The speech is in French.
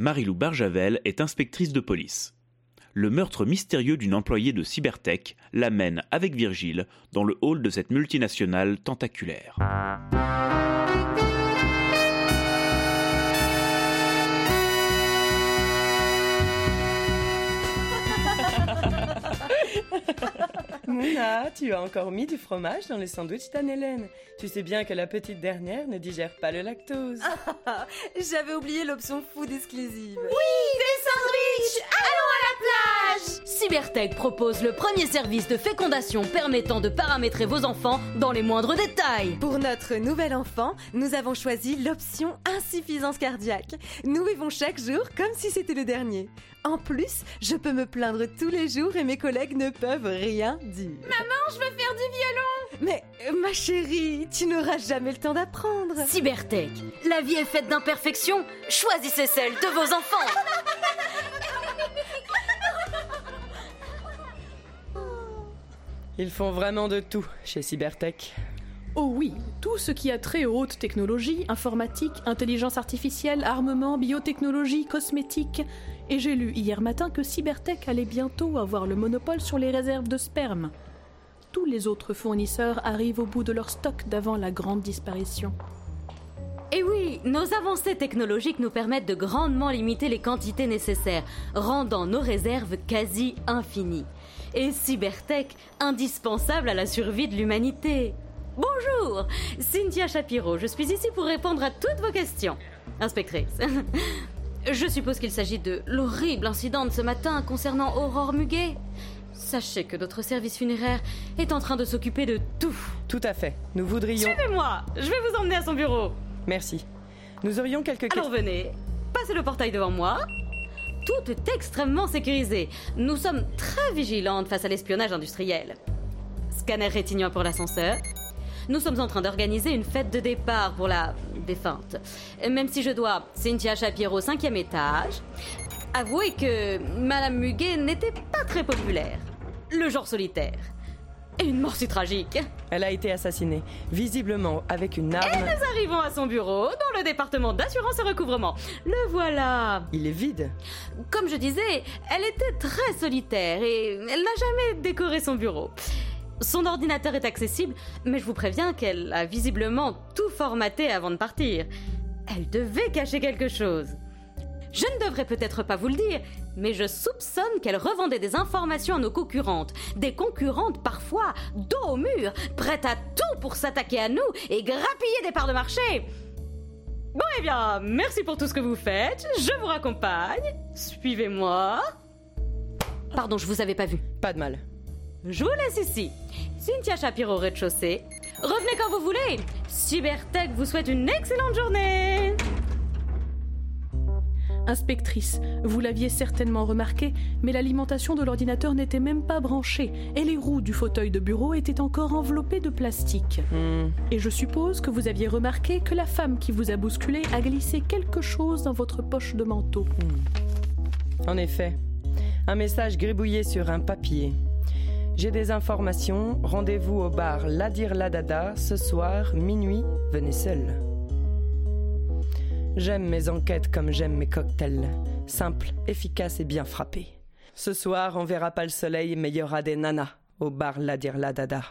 Marilou Barjavel est inspectrice de police. Le meurtre mystérieux d'une employée de Cybertech l'amène avec Virgile dans le hall de cette multinationale tentaculaire. Mouna, tu as encore mis du fromage dans le sandwich d'Anne-Hélène. Tu sais bien que la petite dernière ne digère pas le lactose. J'avais oublié l'option food exclusive. Oui, Cybertech propose le premier service de fécondation permettant de paramétrer vos enfants dans les moindres détails. Pour notre nouvel enfant, nous avons choisi l'option insuffisance cardiaque. Nous vivons chaque jour comme si c'était le dernier. En plus, je peux me plaindre tous les jours et mes collègues ne peuvent rien dire. Maman, je veux faire du violon Mais, euh, ma chérie, tu n'auras jamais le temps d'apprendre. Cybertech, la vie est faite d'imperfections. Choisissez celle de vos enfants. Ils font vraiment de tout chez Cybertech. Oh oui, tout ce qui a trait aux hautes technologies, informatique, intelligence artificielle, armement, biotechnologie, cosmétique. Et j'ai lu hier matin que Cybertech allait bientôt avoir le monopole sur les réserves de sperme. Tous les autres fournisseurs arrivent au bout de leur stock d'avant la grande disparition. Oui, nos avancées technologiques nous permettent de grandement limiter les quantités nécessaires, rendant nos réserves quasi infinies. Et Cybertech indispensable à la survie de l'humanité. Bonjour, Cynthia Shapiro, je suis ici pour répondre à toutes vos questions. Inspectrice. Je suppose qu'il s'agit de l'horrible incident de ce matin concernant Aurore Muguet. Sachez que notre service funéraire est en train de s'occuper de tout. Tout à fait. Nous voudrions. Suivez-moi, je vais vous emmener à son bureau. Merci. Nous aurions quelques Alors venez, passez le portail devant moi. Tout est extrêmement sécurisé. Nous sommes très vigilantes face à l'espionnage industriel. Scanner rétinien pour l'ascenseur. Nous sommes en train d'organiser une fête de départ pour la défunte. Même si je dois Cynthia Shapiro, cinquième étage, avouez que Madame Muguet n'était pas très populaire. Le genre solitaire. Et une mort si tragique. Elle a été assassinée, visiblement avec une arme. Nous arrivons à son bureau, dans le département d'assurance et recouvrement. Le voilà. Il est vide. Comme je disais, elle était très solitaire et elle n'a jamais décoré son bureau. Son ordinateur est accessible, mais je vous préviens qu'elle a visiblement tout formaté avant de partir. Elle devait cacher quelque chose. Je ne devrais peut-être pas vous le dire, mais je soupçonne qu'elle revendait des informations à nos concurrentes. Des concurrentes parfois dos au mur, prêtes à tout pour s'attaquer à nous et grappiller des parts de marché. Bon, eh bien, merci pour tout ce que vous faites. Je vous raccompagne. Suivez-moi. Pardon, je vous avais pas vu. Pas de mal. Je vous laisse ici. Cynthia Shapiro au rez-de-chaussée. Revenez quand vous voulez. Cybertech vous souhaite une excellente journée. Inspectrice, vous l'aviez certainement remarqué, mais l'alimentation de l'ordinateur n'était même pas branchée et les roues du fauteuil de bureau étaient encore enveloppées de plastique. Hmm, Et je suppose que vous aviez remarqué que la femme qui vous a bousculé a glissé quelque chose dans votre poche de manteau. En effet, un message gribouillé sur un papier. J'ai des informations. Rendez-vous au bar Ladir Ladada ce soir, minuit. Venez seul. J'aime mes enquêtes comme j'aime mes cocktails. Simple, efficace et bien frappé. Ce soir, on verra pas le soleil, mais y aura des nanas au bar Ladir Ladada.